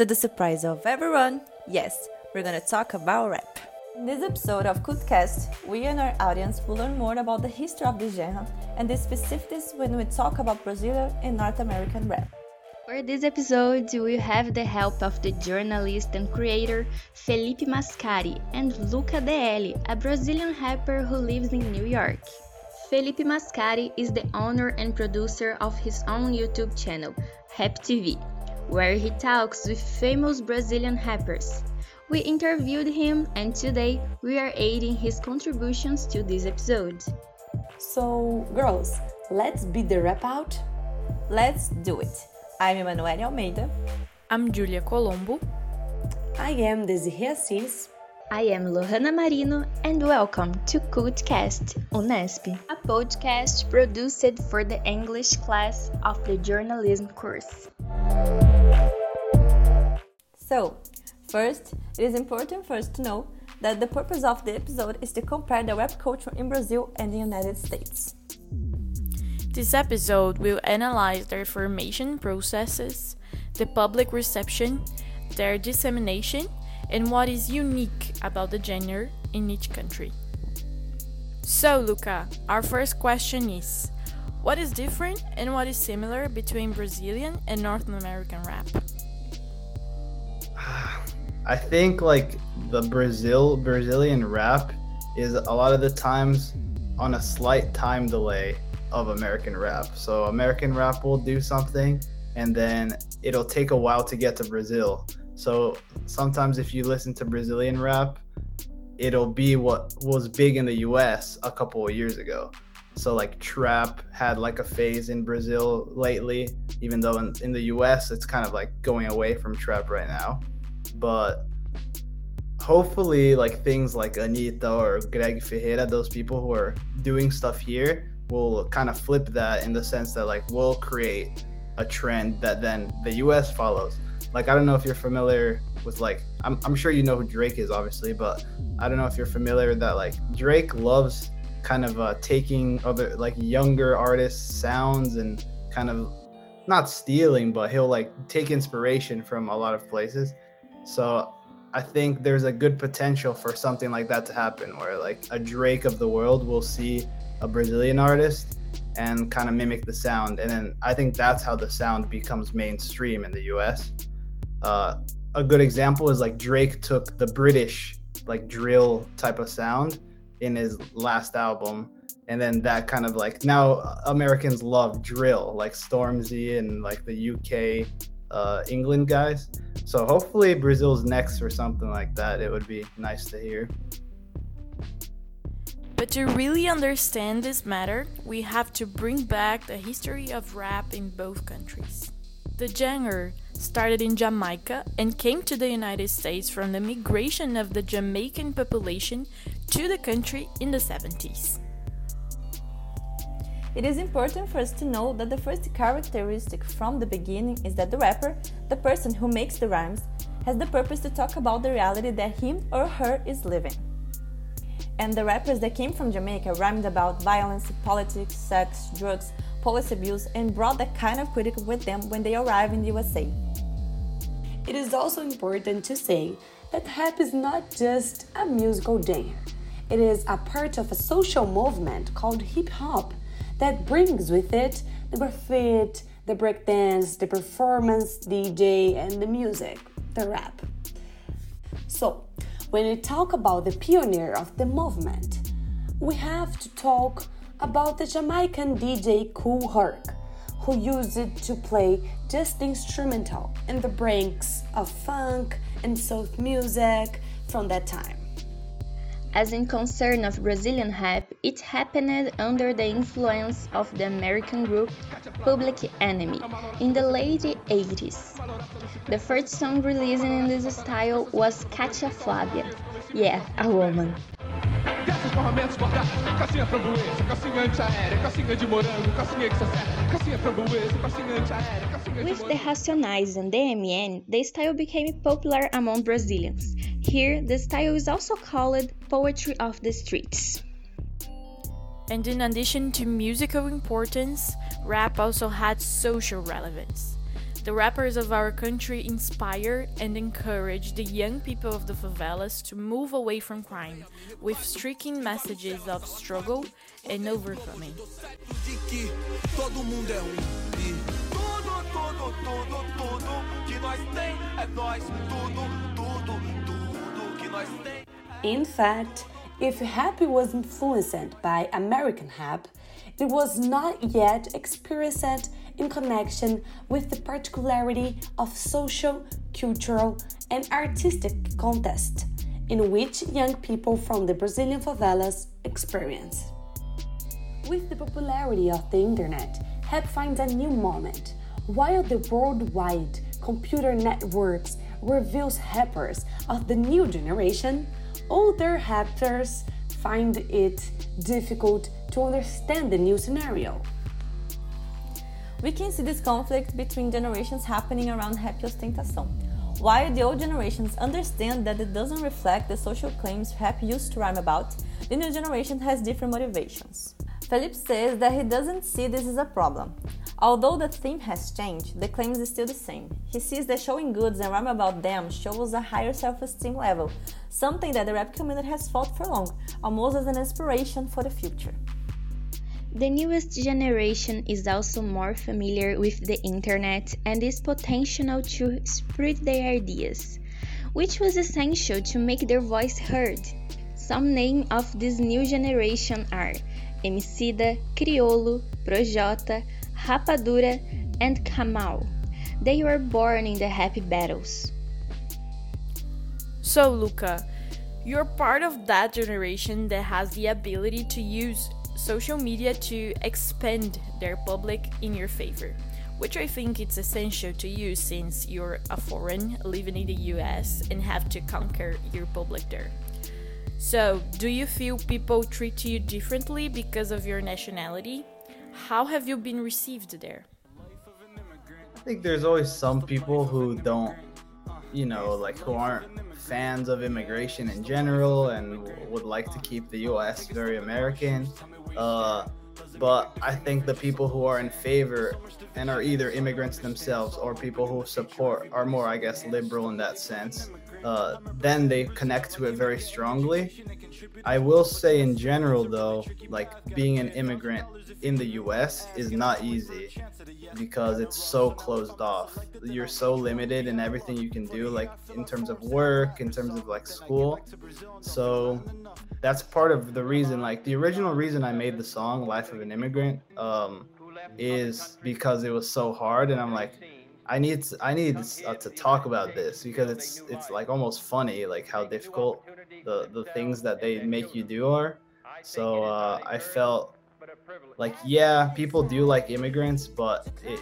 To the surprise of everyone, yes, we're gonna talk about rap. In this episode of Cultcast, we and our audience will learn more about the history of the genre and the specificities when we talk about Brazilian and North American rap. For this episode, we have the help of the journalist and creator Felipe Mascari and Lucca DL, a Brazilian rapper who lives in New York. Felipe Mascari is the owner and producer of his own YouTube channel, Rap TV, where he talks with famous Brazilian rappers. We interviewed him, and today we are aiding his contributions to this episode. So, girls, let's beat the rap out? Let's do it. I'm Emanuele Almeida. I'm Giullia Colombo. I am Desirèe Assis. I am Lorrana Marino, and welcome to Cultcast Unesp, a podcast produced for the English class of the journalism course. So, First, it is important for us to know that the purpose of the episode is to compare the rap culture in Brazil and the United States. This episode will analyze their formation processes, the public reception, their dissemination, and what is unique about the genre in each country. So, Lucca, our first question is What is different and what is similar between Brazilian and North American rap? I think like the Brazil Brazilian rap is a lot of the times on a slight time delay of American rap. So American rap will do something and then it'll take a while to get to Brazil. So sometimes if you listen to Brazilian rap, it'll be what was big in the US a couple of years ago. So like trap had like a phase in Brazil lately, even though in, in the US it's kind of like going away from trap right now but hopefully like things like Anitta or Greg Ferreira, those people who are doing stuff here will kind of flip that in the sense that like we'll create a trend that then the US follows. Like I don't know if you're familiar with like I'm, I'm sure you know who Drake is obviously, but I don't know if you're familiar that like Drake loves kind of uh, taking other like younger artists sounds and kind of not stealing, but he'll like take inspiration from a lot of places. So I think there's a good potential for something like that to happen where like a Drake of the world will see a Brazilian artist and kind of mimic the sound. And then I think that's how the sound becomes mainstream in the US. Uh, a good example is like Drake took the British like drill type of sound in his last album. And then that kind of like now Americans love drill, like Stormzy and like the UK uh, England guys. So hopefully Brazil's next or something like that. It would be nice to hear. But to really understand this matter, we have to bring back the history of rap in both countries. The genre started in Jamaica and came to the United States from the migration of the Jamaican population to the country in the 70s. It is important for us to know that the first characteristic from the beginning is that the rapper, the person who makes the rhymes, has the purpose to talk about the reality that him or her is living. And the rappers that came from Jamaica rhymed about violence, politics, sex, drugs, police abuse, and brought that kind of critic with them when they arrived in the USA. It is also important to say that rap is not just a musical genre. It is a part of a social movement called hip hop that brings with it the graffiti, the breakdance, the performance, DJ, and the music, the rap. So, when we talk about the pioneer of the movement, we have to talk about the Jamaican DJ Kool Herc, who used it to play just instrumental in the breaks of funk and soul music from that time. As in concern of Brazilian rap, it happened under the influence of the American group Public Enemy in the late 80s. The first song released in this style was Katia Flavia, yeah, a woman. With the Racionais and the MN, the style became popular among Brazilians. Here, the style is also called poetry of the streets. And in addition to musical importance, rap also had social relevance. The rappers of our country inspire and encourage the young people of the favelas to move away from crime with striking messages of struggle and overcoming. In fact, if rap was influenced by American rap, it was not yet experienced in connection with the particularity of social, cultural, and artistic context in which young people from the Brazilian favelas experience. With the popularity of the internet, rap finds a new moment. While the worldwide computer networks reveals rappers of the new generation, older rappers find it difficult to understand the new scenario we can see this conflict between generations happening around Rap Ostentação. While the old generations understand that it doesn't reflect the social claims rap used to rhyme about, the new generation has different motivations. Felipe says that he doesn't see this as a problem. Although the theme has changed, the claim is still the same. He sees that showing goods and rhyme about them shows a higher self-esteem level, something that the rap community has fought for long, almost as an inspiration for the future. The newest generation is also more familiar with the internet and is potential to spread their ideas, which was essential to make their voice heard. Some names of this new generation are Emicida, Criolo, Projota, Rapadura, and Kamau. They were born in the rap battles. So, Lucca, you're part of that generation that has the ability to use social media to expand their public in your favor, which I think it's essential to use since you're a foreign living in the US and have to conquer your public there. So, do you feel people treat you differently because of your nationality? How have you been received there? I think there's always some people who don't, you know, like who aren't fans of immigration in general and would like to keep the US very American. Uh, but I think the people who are in favor and are either immigrants themselves or people who support are more, I guess, liberal in that sense. Uh, then they connect to it very strongly. I will say, in general, though, like being an immigrant in the US is not easy because it's so closed off. You're so limited in everything you can do, like in terms of work, in terms of like school. So that's part of the reason like the original reason i made the song life of an immigrant um, is because it was so hard and i'm like i need to, i need uh, to talk about this because it's it's like almost funny like how difficult the the things that they make you do are so uh, i felt like yeah people do like immigrants but it,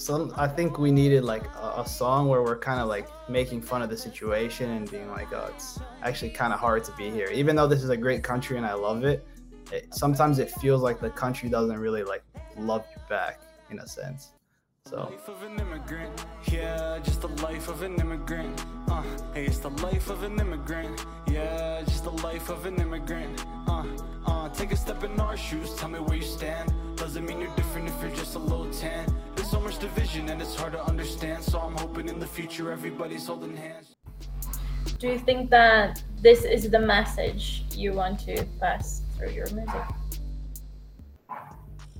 some I think we needed like a, a song where we're kind of like making fun of the situation and being like, oh, it's actually kind of hard to be here, even though this is a great country and I love it. it sometimes it feels like the country doesn't really like love you back in a sense. So. Life of an immigrant, yeah, just the life of an immigrant. Uh, hey, it's the life of an immigrant, yeah, just the life of an immigrant. Uh, uh, take a step in our shoes, tell me where you stand. Doesn't mean you're different if you're just a little tan. There's so much division and it's hard to understand. So I'm hoping in the future everybody's holding hands. Do you think that this is the message you want to pass through your music?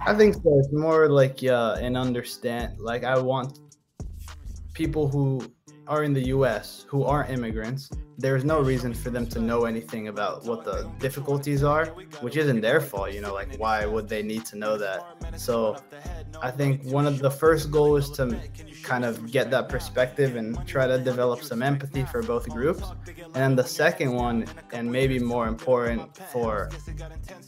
I think so. It's more like uh, an understand. Like I want people who are in the U.S. who aren't immigrants there's no reason for them to know anything about what the difficulties are, which isn't their fault. You know, like why would they need to know that? So I think one of the first goal is to kind of get that perspective and try to develop some empathy for both groups. And then the second one, and maybe more important for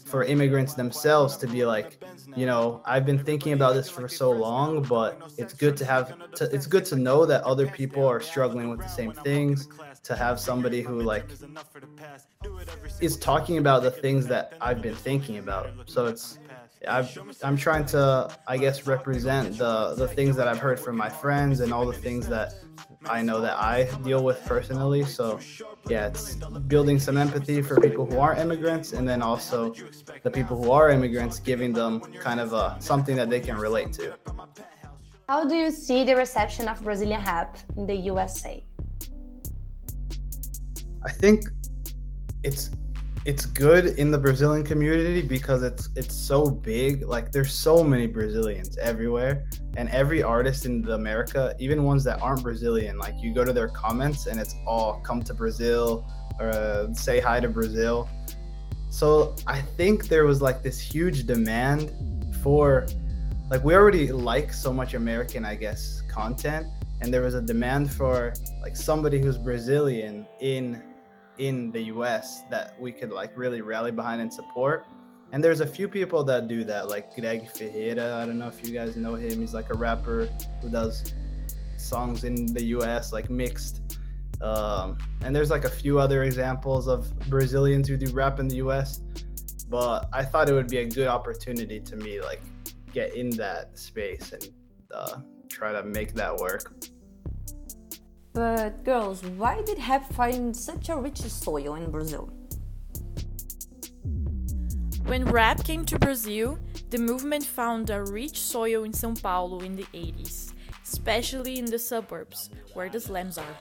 for immigrants themselves to be like, you know, I've been thinking about this for so long, but it's good to have to, it's good to know that other people are struggling with the same things to have somebody who like is talking about the things that I've been thinking about. So it's i am trying to I guess represent the the things that I've heard from my friends and all the things that I know that I deal with personally. So yeah, it's building some empathy for people who aren't immigrants and then also the people who are immigrants, giving them kind of a something that they can relate to. How do you see the reception of Brazilian rap in the USA? I think it's it's good in the Brazilian community because it's it's so big. Like there's so many Brazilians everywhere, and every artist in the America, even ones that aren't Brazilian, like you go to their comments and it's all come to Brazil or uh, say hi to Brazil. So I think there was like this huge demand for like we already like so much American, I guess, content, and there was a demand for like somebody who's Brazilian in in the US that we could like really rally behind and support. And there's a few people that do that, like Greg Ferreira. I don't know if you guys know him. He's like a rapper who does songs in the US, like mixed. Um, and there's like a few other examples of Brazilians who do rap in the US. But I thought it would be a good opportunity to me, like, get in that space and uh, try to make that work. But girls, why did rap find such a rich soil in Brazil? When rap came to Brazil, the movement found a rich soil in São Paulo in the 80s, especially in the suburbs, where the slums are.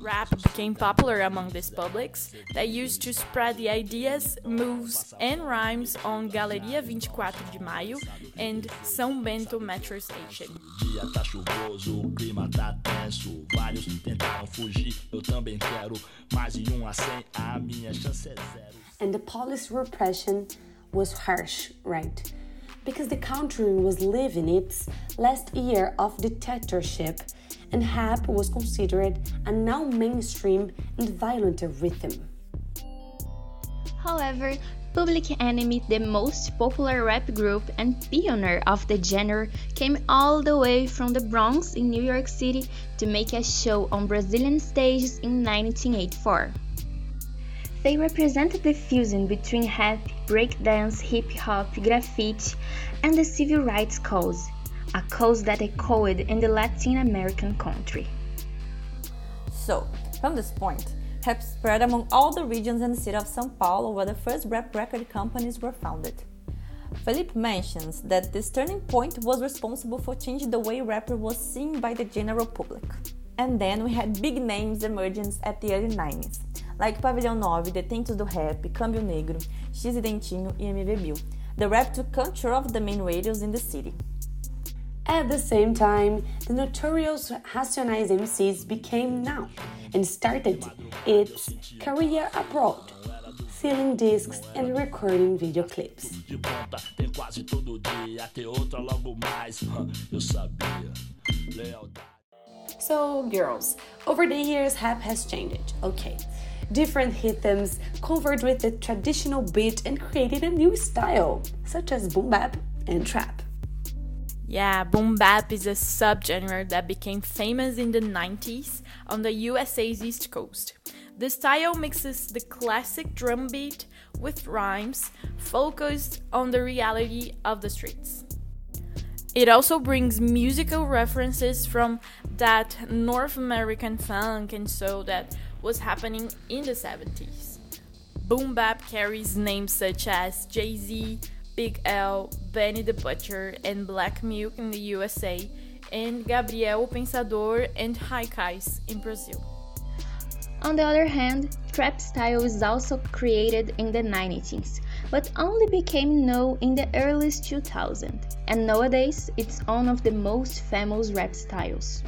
Rap became popular among these publics that used to spread the ideas, moves, and rhymes on Galeria 24 de Maio and São Bento metro station. dia tá chuvoso, o clima tá tenso. Vários tentaram fugir, eu também quero. Mais de um a cem, a minha chance é zero. And the police repression was harsh, right? Because the country was living its last year of dictatorship, and rap was considered a now mainstream and violent rhythm. However, Public Enemy, the most popular rap group and pioneer of the genre, came all the way from the Bronx in New York City to make a show on Brazilian stages in 1984. They represented the fusion between rap, breakdance, hip hop, graffiti, and the civil rights cause, a cause that echoed in the Latin American country. So, from this point, rap spread among all the regions in the city of São Paulo where the first rap record companies were founded. Felipe mentions that this turning point was responsible for changing the way rapper was seen by the general public. And then we had big names emerging at the early 90s, like Pavilhão 9, Detentos do Rap, Câmbio Negro, X Dentinho e MV Bill. The rap took control of the main radios in the city. At the same time, the notorious Racionais MCs became known and started its career abroad, selling discs and recording video clips. So, girls, over the years, rap has changed. Okay. Different rhythms covered with the traditional beat and created a new style, such as boom bap and trap. Yeah, boom bap is a subgenre that became famous in the 90s on the USA's East Coast. The style mixes the classic drum beat with rhymes focused on the reality of the streets. It also brings musical references from that North American funk and soul that was happening in the 70s. Boom bap carries names such as Jay Z, Big L, Benny the Butcher, and Black Milk in the USA, and Gabriel Pensador and Haikaiss in Brazil. On the other hand, trap style is also created in the 90s, but only became known in the early 2000s, and nowadays it's one of the most famous rap styles.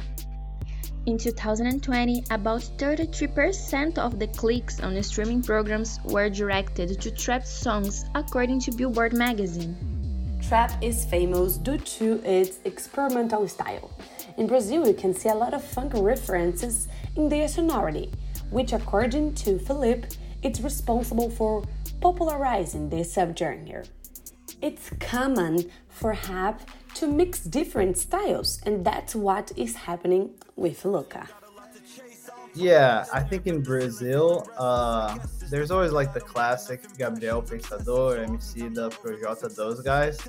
In 2020, about 33% of the clicks on the streaming programs were directed to trap songs, according to Billboard magazine. Trap is famous due to its experimental style. In Brazil, you can see a lot of funk references in their sonority, which, according to Felipe, is responsible for popularizing this subgenre. It's common for rap to mix different styles, and that's what is happening with Lucca. Yeah, I think in Brazil, uh, there's always like the classic Gabriel Pensador, MC da Projota, those guys.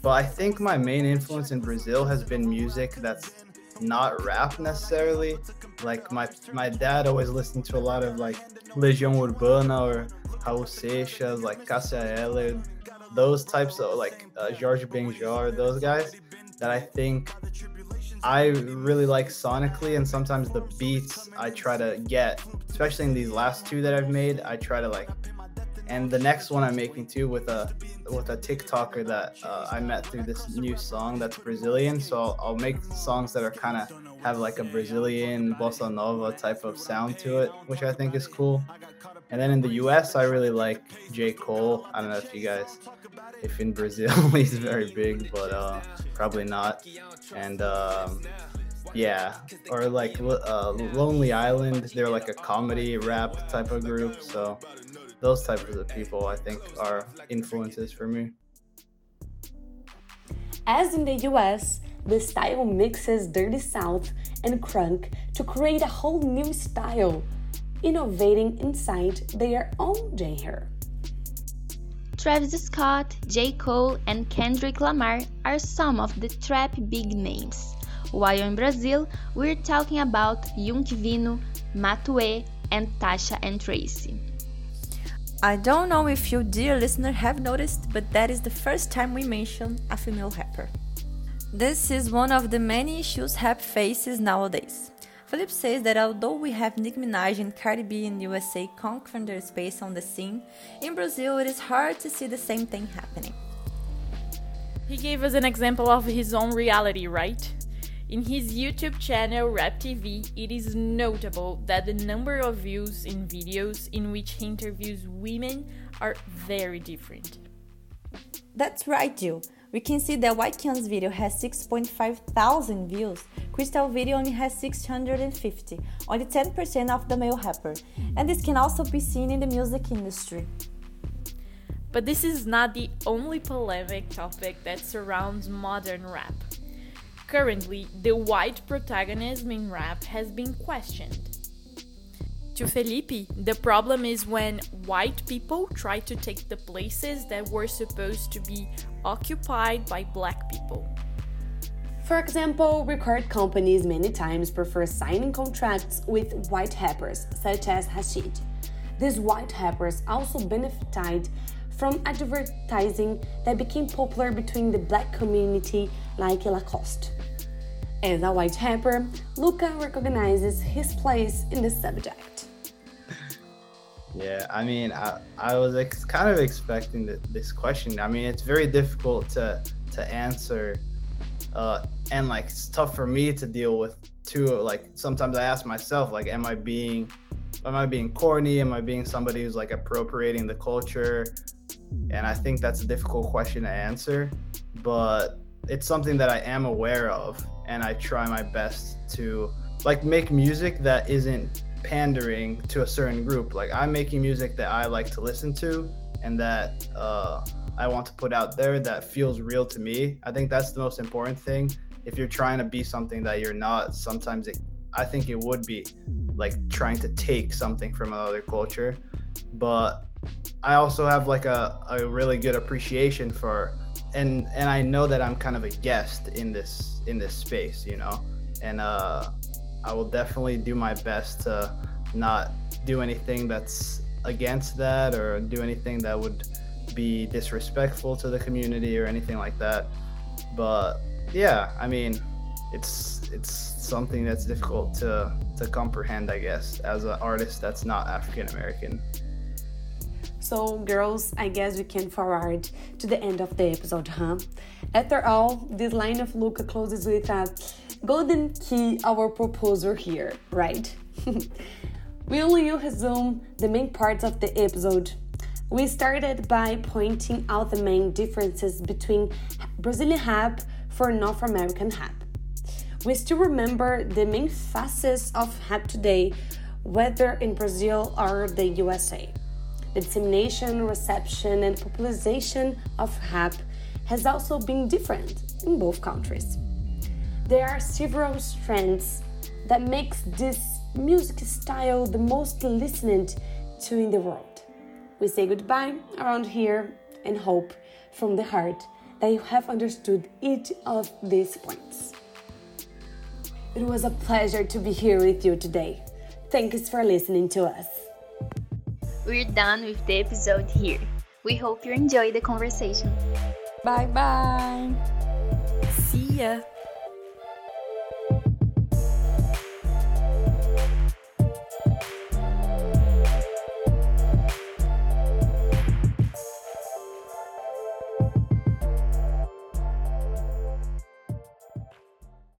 But I think my main influence in Brazil has been music that's not rap necessarily. Like my my dad always listened to a lot of like Legião Urbana or Raul Seixas, like Cassia Eller, those types of like uh, Jorge Ben Jor, those guys that I think I really like sonically, and sometimes the beats I try to get, especially in these last two that I've made, I try to like. And the next one I'm making too with a with a TikToker that uh, I met through this new song that's Brazilian. So I'll, I'll make songs that are kind of have like a Brazilian bossa nova type of sound to it, which I think is cool. And then in the US, I really like J. Cole. I don't know if you guys, if in Brazil he's very big, but uh, probably not. And um, yeah, or like uh, Lonely Island, they're like a comedy rap type of group. So those types of people, I think, are influences for me. As in the US, the style mixes Dirty South and crunk to create a whole new style innovating inside their own genre. Travis Scott, J. Cole, and Kendrick Lamar are some of the trap big names. While in Brazil, we're talking about Yunk Vino, Matuê, and Tasha and Tracie. I don't know if you, dear listener, have noticed, but that is the first time we mention a female rapper. This is one of the many issues rap faces nowadays. Felipe says that although we have Nicki Minaj and Cardi B in the USA conquering their space on the scene, in Brazil it is hard to see the same thing happening. He gave us an example of his own reality, right? In his YouTube channel Rap TV, it is notable that the number of views in videos in which he interviews women are very different. That's right, Jill. We can see that Kion's video has 6.5 thousand views, Crystal video only has 650, only 10% of the male rapper, and this can also be seen in the music industry. But this is not the only polemic topic that surrounds modern rap. Currently, the white protagonism in rap has been questioned. To Felipe, the problem is when white people try to take the places that were supposed to be occupied by black people. For example, record companies many times prefer signing contracts with white rappers, such as Rashid. These white rappers also benefited from advertising that became popular between the black community, like Lacoste. As a white rapper, Lucca recognizes his place in the subject. Yeah, I mean, I, I was ex- kind of expecting the, this question. I mean, it's very difficult to to answer, uh, and like it's tough for me to deal with too. Like sometimes I ask myself, like, am I being, am I being corny? Am I being somebody who's like appropriating the culture? And I think that's a difficult question to answer, but it's something that I am aware of, and I try my best to like make music that isn't pandering to a certain group. Like I'm making music that I like to listen to and that uh, I want to put out there that feels real to me. I think that's the most important thing. If you're trying to be something that you're not, sometimes it, I think it would be like trying to take something from another culture. But I also have like a, a really good appreciation for and and I know that I'm kind of a guest in this in this space, you know. And uh I will definitely do my best to not do anything that's against that or do anything that would be disrespectful to the community or anything like that. But yeah, I mean, it's it's something that's difficult to to comprehend, I guess, as an artist that's not African American. So, girls, I guess we can forward to the end of the episode, huh? After all, this line of Lucca closes with a golden key our proposal here, right? Will you resume the main parts of the episode? We started by pointing out the main differences between Brazilian rap for North American rap. We still remember the main facets of rap today, whether in Brazil or the USA. The dissemination, reception, and popularization of rap has also been different in both countries. There are several strands that makes this music style the most listened to in the world. We say goodbye around here and hope from the heart that you have understood each of these points. It was a pleasure to be here with you today. Thanks for listening to us. We're done with the episode here. We hope you enjoyed the conversation. Bye bye. See ya.